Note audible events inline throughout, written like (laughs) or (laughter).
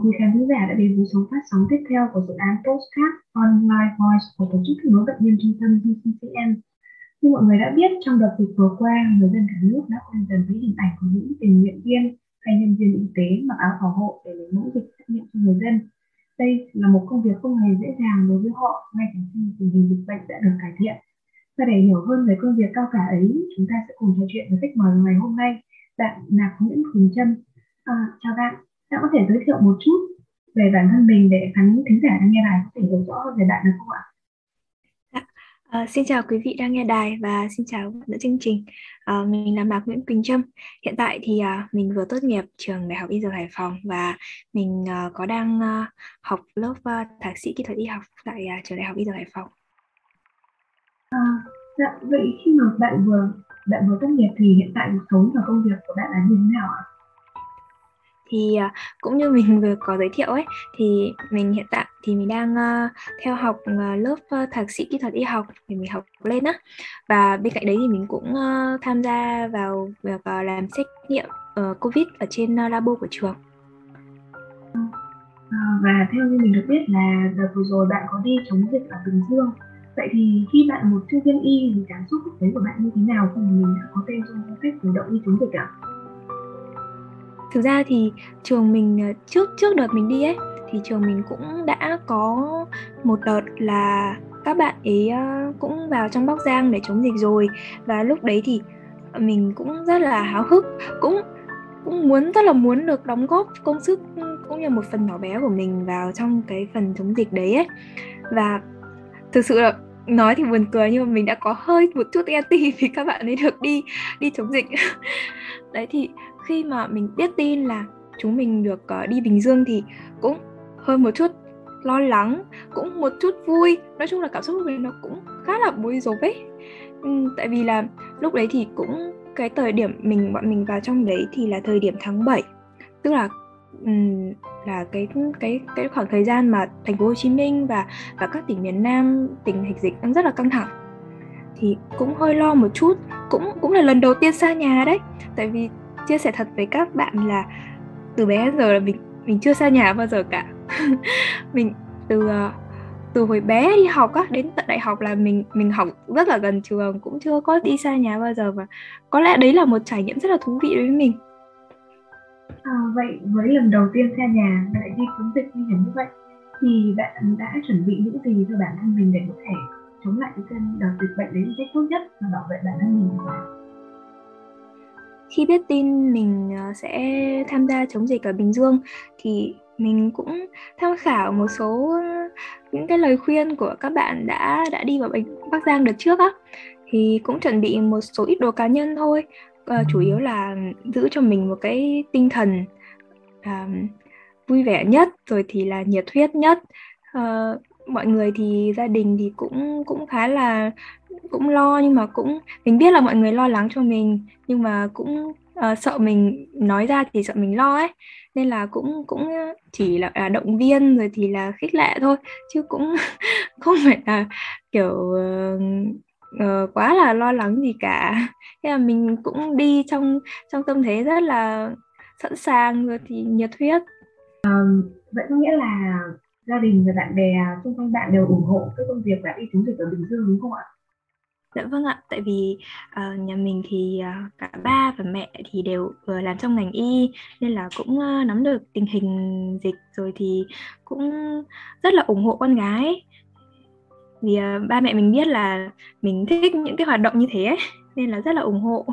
Vâng, quý khán thính giả đã đến với số phát sóng tiếp theo của dự án Postcard Online Voice của tổ chức kết nối bệnh nhân trung tâm VCCM. Như mọi người đã biết, trong đợt dịch vừa qua, người dân cả nước đã quen dần với hình ảnh của những tình nguyện viên hay nhân viên y tế mặc áo bảo hộ để lấy mẫu dịch xét nghiệm cho người dân. Đây là một công việc không hề dễ dàng đối với họ ngay cả khi tình hình dịch bệnh đã được cải thiện. Và để hiểu hơn về công việc cao cả ấy, chúng ta sẽ cùng trò chuyện với khách mời ngày hôm nay, bạn Nạc Nguyễn Quỳnh Trâm. À, chào bạn, bạn có thể giới thiệu một chút về bản thân mình để khán thính giả đang nghe đài có thể hiểu rõ về bạn được không ạ? À, xin chào quý vị đang nghe đài và xin chào bạn chương trình. À, mình là Mạc Nguyễn Quỳnh Trâm. Hiện tại thì à, mình vừa tốt nghiệp trường Đại học Y Dược Hải Phòng và mình à, có đang à, học lớp à, thạc sĩ kỹ thuật y học tại à, trường Đại học Y Dược Hải Phòng. À, dạ, vậy khi mà bạn vừa bạn vừa tốt nghiệp thì hiện tại cuộc sống và công việc của bạn là như thế nào ạ? Thì à, cũng như mình vừa có giới thiệu ấy thì mình hiện tại thì mình đang uh, theo học uh, lớp uh, thạc sĩ kỹ thuật y học thì mình học lên á và bên cạnh đấy thì mình cũng uh, tham gia vào việc uh, làm xét nghiệm uh, covid ở trên uh, labo của trường và theo như mình được biết là đợt vừa rồi bạn có đi chống dịch ở Bình Dương vậy thì khi bạn một chuyên viên y thì cảm xúc lúc đấy của bạn như thế nào khi mình đã có tên trong danh sách hành động đi chống dịch ạ? À? Thực ra thì trường mình ờ, trước trước đợt mình đi ấy, thì trường mình cũng đã có một đợt là các bạn ấy ờ, cũng vào trong Bắc Giang để chống dịch rồi. Và lúc đấy thì mình cũng rất là háo hức, cũng cũng muốn, rất là muốn được đóng góp công sức ừ, cũng như một phần nhỏ bé của mình vào trong cái phần chống dịch đấy ấy. Và thực sự là nói thì buồn cười nhưng mà mình đã có hơi một chút anti (laughs) vì các bạn ấy được đi đi chống dịch. (laughs) Đấy thì khi mà mình biết tin là chúng mình được uh, đi Bình Dương thì cũng hơi một chút lo lắng cũng một chút vui. Nói chung là cảm xúc của mình nó cũng khá là bối rối. Ấy tại vì là lúc đấy thì cũng cái thời điểm mình bọn mình vào trong đấy thì là thời điểm tháng 7 tức là um, là cái cái cái khoảng thời gian mà thành phố Hồ Chí Minh và và các tỉnh miền Nam tình hình dịch đang rất là căng thẳng. Thì cũng hơi lo một chút cũng cũng là lần đầu tiên xa nhà đấy. Tại vì chia sẻ thật với các bạn là từ bé đến giờ là mình mình chưa xa nhà bao giờ cả. (laughs) Mình từ ờ, từ hồi bé đi học á đến tận đại học là mình mình học rất là gần trường cũng chưa có đi xa nhà bao giờ và có lẽ đấy là một trải nghiệm rất là thú vị đối với mình. À, vậy với lần đầu tiên xa nhà lại đi chống dịch nguy hiểm như vậy thì bạn đã chuẩn bị những gì cho bản thân mình để có thể chống lại cái cơn đợt dịch bệnh đến một cách tốt nhất và bảo vệ bản thân mình khi biết tin mình ờ, sẽ tham gia chống dịch ở Bình Dương thì mình cũng tham khảo một số những cái lời khuyên của các bạn đã đã đi vào Bắc Giang đợt trước á. Thì cũng chuẩn bị một số ít đồ cá nhân thôi. Uh, chủ yếu là giữ cho mình một cái tinh thần uh, vui vẻ nhất rồi thì là nhiệt huyết nhất. Uh, mọi người thì gia đình thì cũng cũng khá là cũng lo nhưng mà cũng mình biết là mọi người lo lắng cho mình nhưng mà cũng uh, sợ mình nói ra thì sợ mình lo ấy. Nên là cũng cũng chỉ là, là động viên rồi thì là khích lệ thôi chứ cũng (laughs) không phải là kiểu uh, uh, quá là lo lắng gì cả. Thế là mình cũng đi trong trong tâm thế rất là sẵn sàng rồi thì nhiệt huyết. Um, vậy nghĩa là gia đình và bạn bè xung quanh bạn đều ủng hộ cái công việc bạn đi chống dịch ở Bình Dương đúng không ạ? Dạ vâng ạ, tại vì uh, nhà mình thì uh, cả ba và mẹ thì đều uh, làm trong ngành y nên là cũng uh, nắm được tình hình dịch rồi thì cũng rất là ủng hộ con gái. Vì uh, ba mẹ mình biết là mình thích những cái hoạt động như thế ấy, nên là rất là ủng hộ.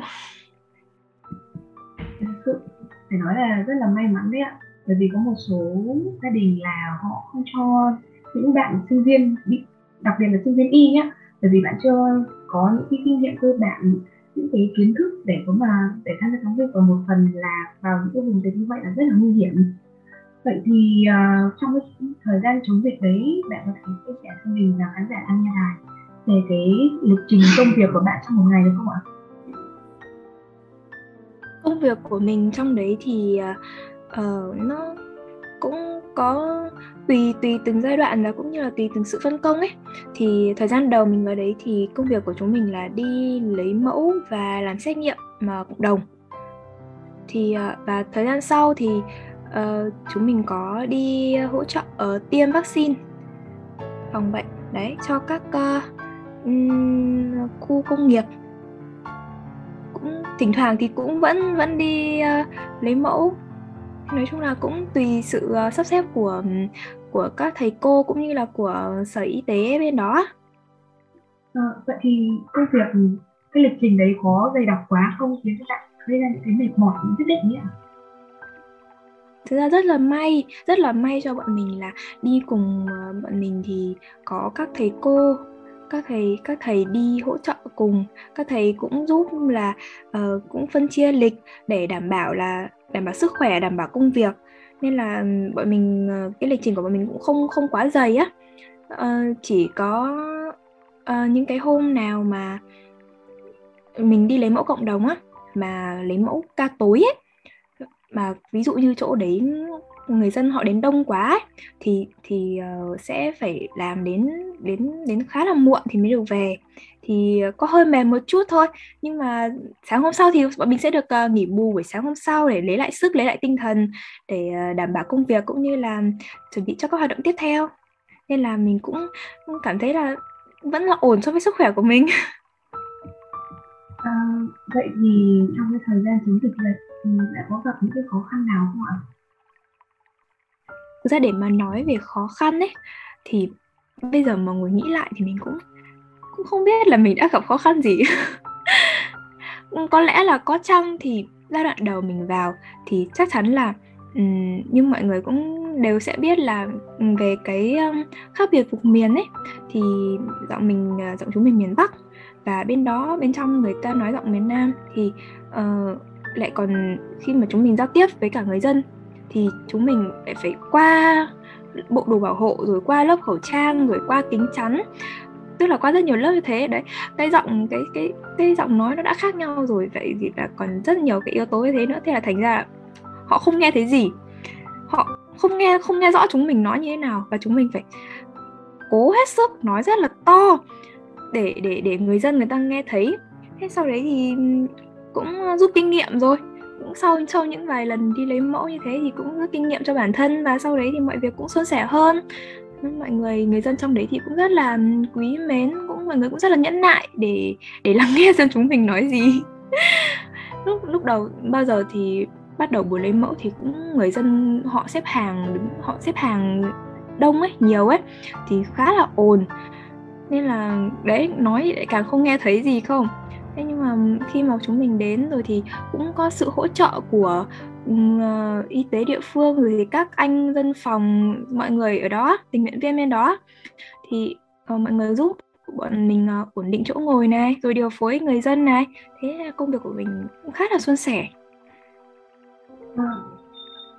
phải nói là rất là may mắn đấy ạ bởi vì có một số gia đình là họ không cho những bạn sinh viên bị đặc biệt là sinh viên y nhá. Bởi vì bạn chưa có những cái kinh nghiệm cơ bản những cái kiến thức để có mà để tham gia chống dịch và một phần là vào những cái vùng dịch như vậy là rất là nguy hiểm. Vậy thì uh, trong cái thời gian chống dịch đấy bạn có thể chia sẻ cho mình và khán giả đang nghe đài về cái lịch trình công việc của bạn trong một ngày được không ạ? Công việc của mình trong đấy thì uh, uh, nó cũng có tùy tùy từng giai đoạn và cũng như là tùy từng sự phân công ấy. Thì thời gian đầu mình vào đấy thì công việc của chúng mình là đi lấy mẫu và làm xét nghiệm mà cộng đồng. Thì ờ, và thời gian sau thì uh, chúng mình có đi hỗ trợ ở tiêm vaccine phòng bệnh đấy cho các uh, um, khu công nghiệp. Cũng thỉnh thoảng thì cũng vẫn vẫn đi uh, lấy mẫu nói chung là cũng tùy sự uh, sắp xếp của của các thầy cô cũng như là của sở y tế bên đó à, vậy thì công việc cái lịch trình đấy có dày đặc quá không? Khiến cho bạn gây ra những cái mệt mỏi nhất định nhỉ? Thực ra rất là may rất là may cho bọn mình là đi cùng bọn mình thì có các thầy cô các thầy các thầy đi hỗ trợ cùng. Các thầy cũng giúp là uh, cũng phân chia lịch để đảm bảo là đảm bảo sức khỏe đảm bảo công việc. Nên là ừ, bọn mình ờ, cái lịch trình của bọn mình cũng không không quá dày á. À, chỉ có à, những cái hôm nào mà mình đi lấy mẫu cộng đồng á mà lấy mẫu ca tối ấy. Mà ví dụ như chỗ đấy người dân họ đến đông quá ấy, thì thì uh, sẽ phải làm đến đến đến khá là muộn thì mới được về. Thì ờ, có hơi mệt một chút thôi nhưng mà sáng hôm sau thì bọn mình sẽ được uh, nghỉ bù buổi sáng hôm sau để lấy lại sức lấy lại tinh thần để uh, đảm bảo công việc cũng như là chuẩn bị cho các hoạt động tiếp theo. Nên là mình cũng cảm thấy là vẫn là ổn so với sức khỏe của mình. À, (laughs) vậy thì trong cái thời gian chống dịch này thì đã có gặp những cái khó khăn nào không ạ? Thực ra để mà nói về khó khăn ấy thì bây giờ mà ngồi nghĩ lại thì mình cũng cũng không biết là mình đã gặp khó khăn gì. (laughs) Có lẽ là có chăng thì giai đoạn đầu mình vào thì chắc chắn là um, nhưng mọi người cũng đều sẽ biết là về cái um, khác biệt vùng miền ấy thì giọng mình ờ, giọng chúng mình miền bắc và bên đó bên trong người ta nói giọng miền nam thì uh, lại còn khi mà chúng mình giao tiếp với cả người dân thì chúng mình lại phải qua bộ đồ bảo hộ, rồi qua lớp khẩu trang, rồi qua kính chắn. Tức là qua rất nhiều lớp như thế, đấy. Cái giọng, cái cái cái giọng nói nó đã khác nhau rồi, vậy thì là còn rất nhiều cái yếu tố như thế nữa. Thế là thành ra họ không nghe thấy gì. Họ không nghe không nghe rõ chúng mình nói như thế nào và chúng mình phải cố hết sức nói rất là to để để để người dân người ta nghe thấy. Thế sau đấy thì cũng rút kinh nghiệm rồi sau sau những vài lần đi lấy mẫu như thế thì cũng rút kinh nghiệm cho bản thân và sau đấy thì mọi việc cũng suôn sẻ hơn. Mọi người người dân trong đấy thì cũng rất là quý mến, cũng mọi người cũng rất là nhẫn nại để để (laughs) lắng nghe xem chúng mình nói gì. (laughs) Lúc lúc đầu, bao giờ thì bắt đầu buổi lấy mẫu thì cũng người dân họ xếp hàng đứng họ xếp hàng đông ấy, nhiều ấy, thì khá là ồn. Nên là, đấy, nói lại càng không nghe thấy gì không? Thế nhưng mà khi mà chúng mình đến rồi thì cũng có sự hỗ trợ của uh, y tế địa phương rồi thì các anh dân phòng mọi người ở đó tình nguyện viên bên đó. Thì uh, mọi người giúp bọn mình uh, ổn định chỗ ngồi này rồi điều phối người dân này. Thế công việc của mình cũng khá là suôn sẻ. À,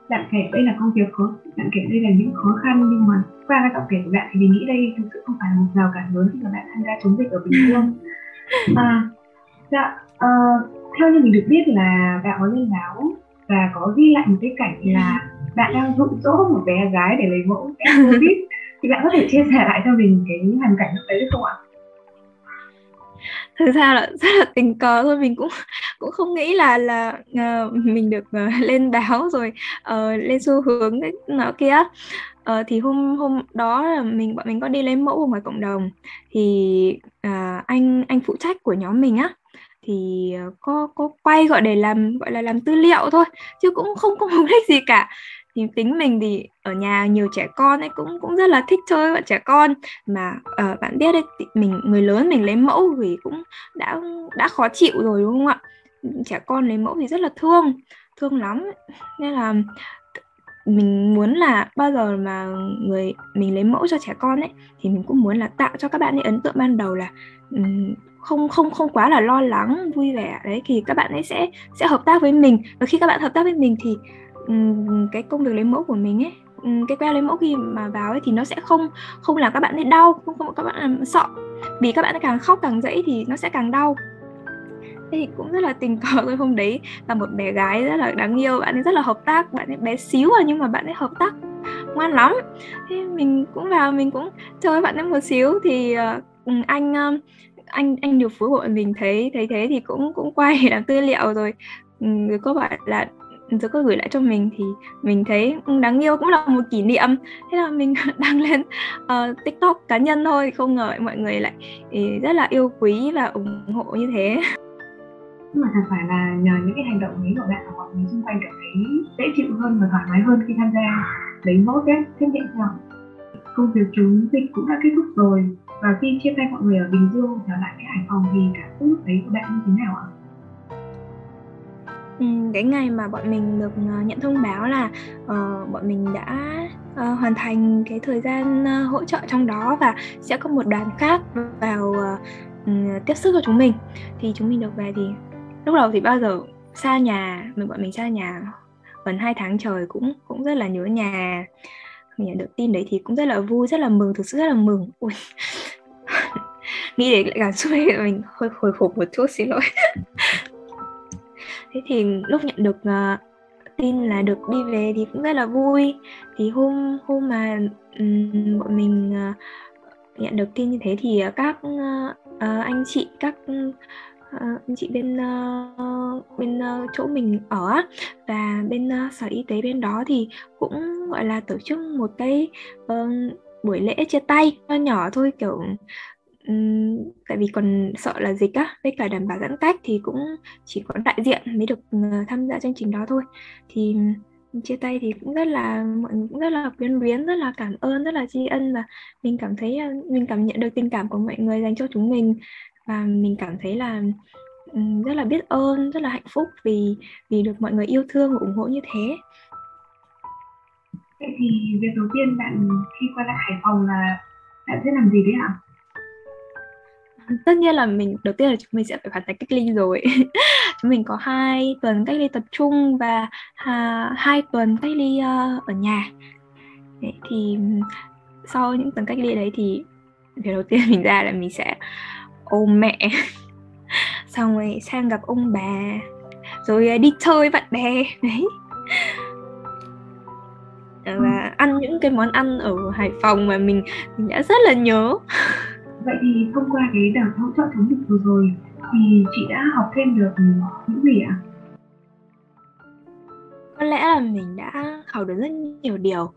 bạn kể đây là công việc khó bạn kể đây là những khó khăn nhưng mà qua cái giọng kể của bạn thì mình nghĩ đây thực sự không phải là một rào cản lớn khi mà bạn tham gia chống dịch ở bình dương. (laughs) À, dạ uh, theo như mình được biết là bạn có lên báo và có ghi lại một cái cảnh là bạn đang dụ dỗ một bé gái để lấy mẫu test covid thì bạn có thể chia sẻ lại cho mình cái hoàn cảnh lúc đấy không ạ? Thực ra là rất là tình cờ thôi mình cũng cũng không nghĩ là là uh, mình được uh, (laughs) lên báo rồi uh, lên xu hướng cái nọ kia. Ờ, thì hôm hôm đó là mình bọn mình có đi lấy mẫu ở ngoài cộng đồng. Thì à, anh anh phụ trách của nhóm mình á thì ờ, có có quay gọi để làm gọi là làm tư liệu thôi chứ cũng không có (laughs) mục đích gì cả. Thì tính mình thì ở nhà nhiều trẻ con ấy cũng cũng rất là thích chơi với bạn trẻ con. Mà uh, bạn biết đấy mình người lớn mình lấy mẫu thì cũng đã đã khó chịu rồi đúng không ạ? Trẻ con lấy mẫu thì rất là thương thương lắm. Nên là mình muốn là bao giờ mà người mình lấy mẫu cho trẻ con ấy thì mình cũng muốn là tạo cho các bạn ấy ấn tượng ban đầu là um, không không không quá là lo lắng vui vẻ. Đấy thì các bạn ấy sẽ sẽ hợp tác với mình. Và khi các bạn hợp tác với mình thì um, cái công việc lấy mẫu của mình ấy um, cái que lấy mẫu khi mà vào ấy thì nó sẽ không không làm các bạn ấy đau không không các bạn làm sợ. Vì các bạn ấy càng khóc càng dãy thì nó sẽ càng đau thế thì cũng rất là tình cờ thôi hôm đấy là một bé gái rất là đáng yêu bạn ấy rất là hợp tác bạn ấy bé xíu à nhưng mà bạn ấy hợp tác ngoan lắm. Thế mình cũng vào mình cũng chơi với bạn ấy một xíu thì uh, anh uh, anh anh điều phối của mình thấy thấy thế thì cũng cũng quay (laughs) làm tư liệu rồi. Ừ, rồi có bảo là ừ, rồi có gửi lại cho mình thì mình thấy đáng yêu cũng là một kỷ niệm. Thế là mình (laughs) đăng lên uh, tiktok cá nhân thôi không ngờ mọi người lại rất là yêu quý và ủng hộ như thế nhưng mà thật phải là nhờ những cái hành động ấy của bạn và mọi người xung quanh cảm thấy dễ chịu hơn và thoải mái hơn khi tham gia. Lấy mẫu test xét nghiệm theo công việc chống dịch cũng đã kết thúc rồi. Và khi chia tay mọi người ở Bình Dương trở lại cái Hải Phòng thì cảm xúc lúc đấy của bạn như thế nào ạ? Ừ, cái ngày mà bọn mình được ờ, nhận thông báo là uh, bọn mình đã uh, hoàn thành cái thời gian uh, hỗ trợ trong đó và sẽ có một đoàn khác vào uh, tiếp sức cho chúng mình. Thì chúng mình được về thì lúc đầu thì bao giờ xa nhà mình bọn mình xa nhà gần hai tháng trời cũng cũng rất là nhớ nhà. Mình nhận được tin đấy thì cũng rất là vui rất là mừng thực sự rất là mừng. Ui. (laughs) Nghĩ đến lại cảm xúc mình hơi hồi hộp một chút xin lỗi. (laughs) Thế thì lúc nhận được uh, tin là được đi về thì cũng rất là vui. Thì hôm hôm mà um, bọn mình uh, nhận được tin như thế thì các uh, anh chị các uh, anh chị bên uh, bên uh, chỗ mình ở và bên uh, sở y tế bên đó thì cũng gọi là tổ chức một cái uh, buổi lễ chia tay nho nhỏ thôi kiểu um, tại vì còn sợ là dịch á với cả đảm bảo giãn cách thì cũng chỉ có đại diện mới được uh, tham gia chương trình đó thôi. Thì chia tay thì cũng rất là mọi người cũng rất là quyến luyến rất là cảm ơn rất là tri ân và mình cảm thấy mình cảm nhận được tình cảm của mọi người dành cho chúng mình và mình cảm thấy là rất là biết ơn rất là hạnh phúc vì vì được mọi người yêu thương và ủng hộ như thế. Vậy thì việc đầu tiên bạn khi quay lại Hải Phòng là bạn sẽ làm gì đấy ạ? Tất nhiên là mình đầu tiên là chúng mình sẽ phải hoàn thành cách ly rồi. Chúng (laughs) mình có hai tuần cách ly tập trung và hai tuần cách ly uh, ở nhà. Đấy, thì sau những tuần cách ly đấy thì việc đầu tiên (laughs) mình ra là mình sẽ ôm mẹ. Xong rồi sang gặp ông bà. Rồi à, đi chơi bạn bè. Đấy. Và ăn những cái món ăn ở Hải Phòng mà mình mình đã rất là nhớ. Vậy thì thông qua cái đợt hỗ trợ chống dịch vừa rồi thì chị đã học thêm được những gì ạ? có lẽ là mình đã học được rất nhiều điều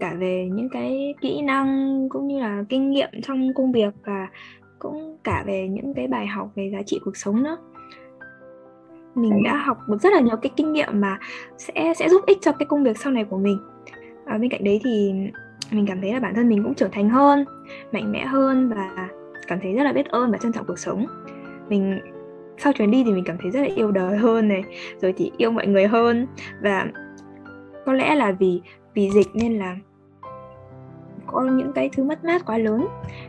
cả về những cái kỹ năng cũng như là kinh nghiệm trong công việc và cũng cả về những cái bài học về giá trị cuộc sống nữa. Mình đã học được rất là nhiều cái kinh nghiệm mà sẽ sẽ giúp ích cho cái công việc sau này của mình. À, bên cạnh đấy thì mình cảm thấy là bản thân mình cũng trưởng thành hơn mạnh mẽ hơn và cảm thấy rất là biết ơn và trân trọng cuộc sống. Mình sau chuyến đi thì mình cảm thấy rất là yêu đời hơn này rồi thì yêu mọi người hơn. Và có lẽ là vì vì dịch nên là có những cái thứ mất mát quá lớn.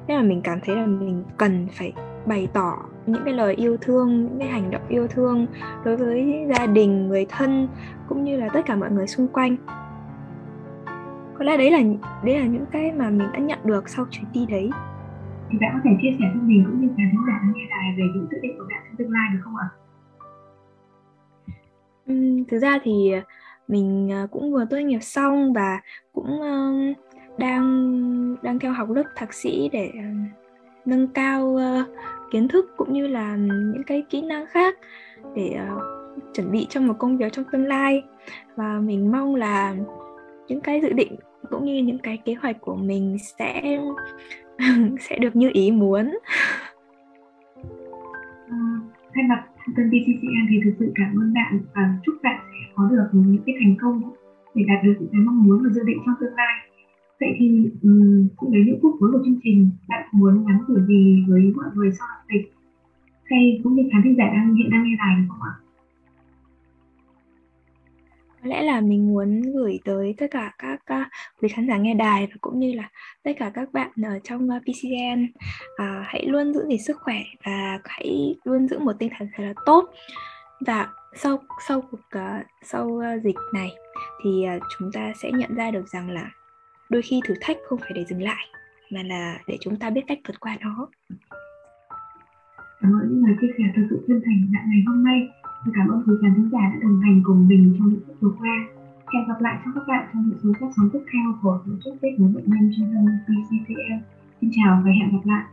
Nên là mình cảm thấy là mình cần phải bày tỏ những cái lời yêu thương những cái hành động yêu thương đối với gia đình người thân cũng như là tất cả mọi người xung quanh. Có lẽ đấy là đấy là những cái mà mình đã nhận được sau chuyến đi đấy. Thì bạn có thể chia sẻ cho mình cũng như khán giả nghe đài về những dự định của bạn trong tương lai được không ạ? Uhm, thực ra thì mình à, cũng vừa tốt nghiệp xong và cũng uh, đang đang theo học lớp thạc sĩ để ờ, nâng cao uh, kiến thức cũng như là những cái kỹ năng khác để uh, chuẩn bị cho một công việc trong tương lai. Và mình mong là những cái dự định cũng như những cái kế hoạch của mình sẽ (laughs) sẽ được như ý muốn. Thay mặt trung tâm BCCN thì thực sự cảm ơn bạn và chúc bạn sẽ có được những cái thành công để đạt được những cái mong muốn và dự định trong tương lai vậy thì um, cũng đến những phút cuối của chương trình bạn muốn nhắn gửi gì với mọi người sau dịch hay cũng như khán thính giả đang hiện đang nghe đài không ạ? Có lẽ là mình muốn gửi tới tất cả các uh, quý khán giả nghe đài và cũng như là tất cả các bạn ở trong ờ, uh, PCN uh, à, hãy luôn giữ gìn sức khỏe và hãy luôn giữ một tinh thần thật là tốt. Và sau sau cuộc uh, sau uh, dịch này thì uh, chúng ta sẽ nhận ra được rằng là đôi khi thử thách không phải để dừng lại, mà là để chúng ta biết cách vượt qua nó. Cảm ơn những lời chia sẻ thực sự chân thành của ngày hôm nay. Và cảm ơn quý khán thính giả đã đồng hành cùng mình trong những phút vừa qua. Hẹn gặp lại trong các bạn trong những số phát sóng tiếp theo của tổ chức kết nối bệnh nhân trung tâm PCCL xin chào và hẹn gặp lại.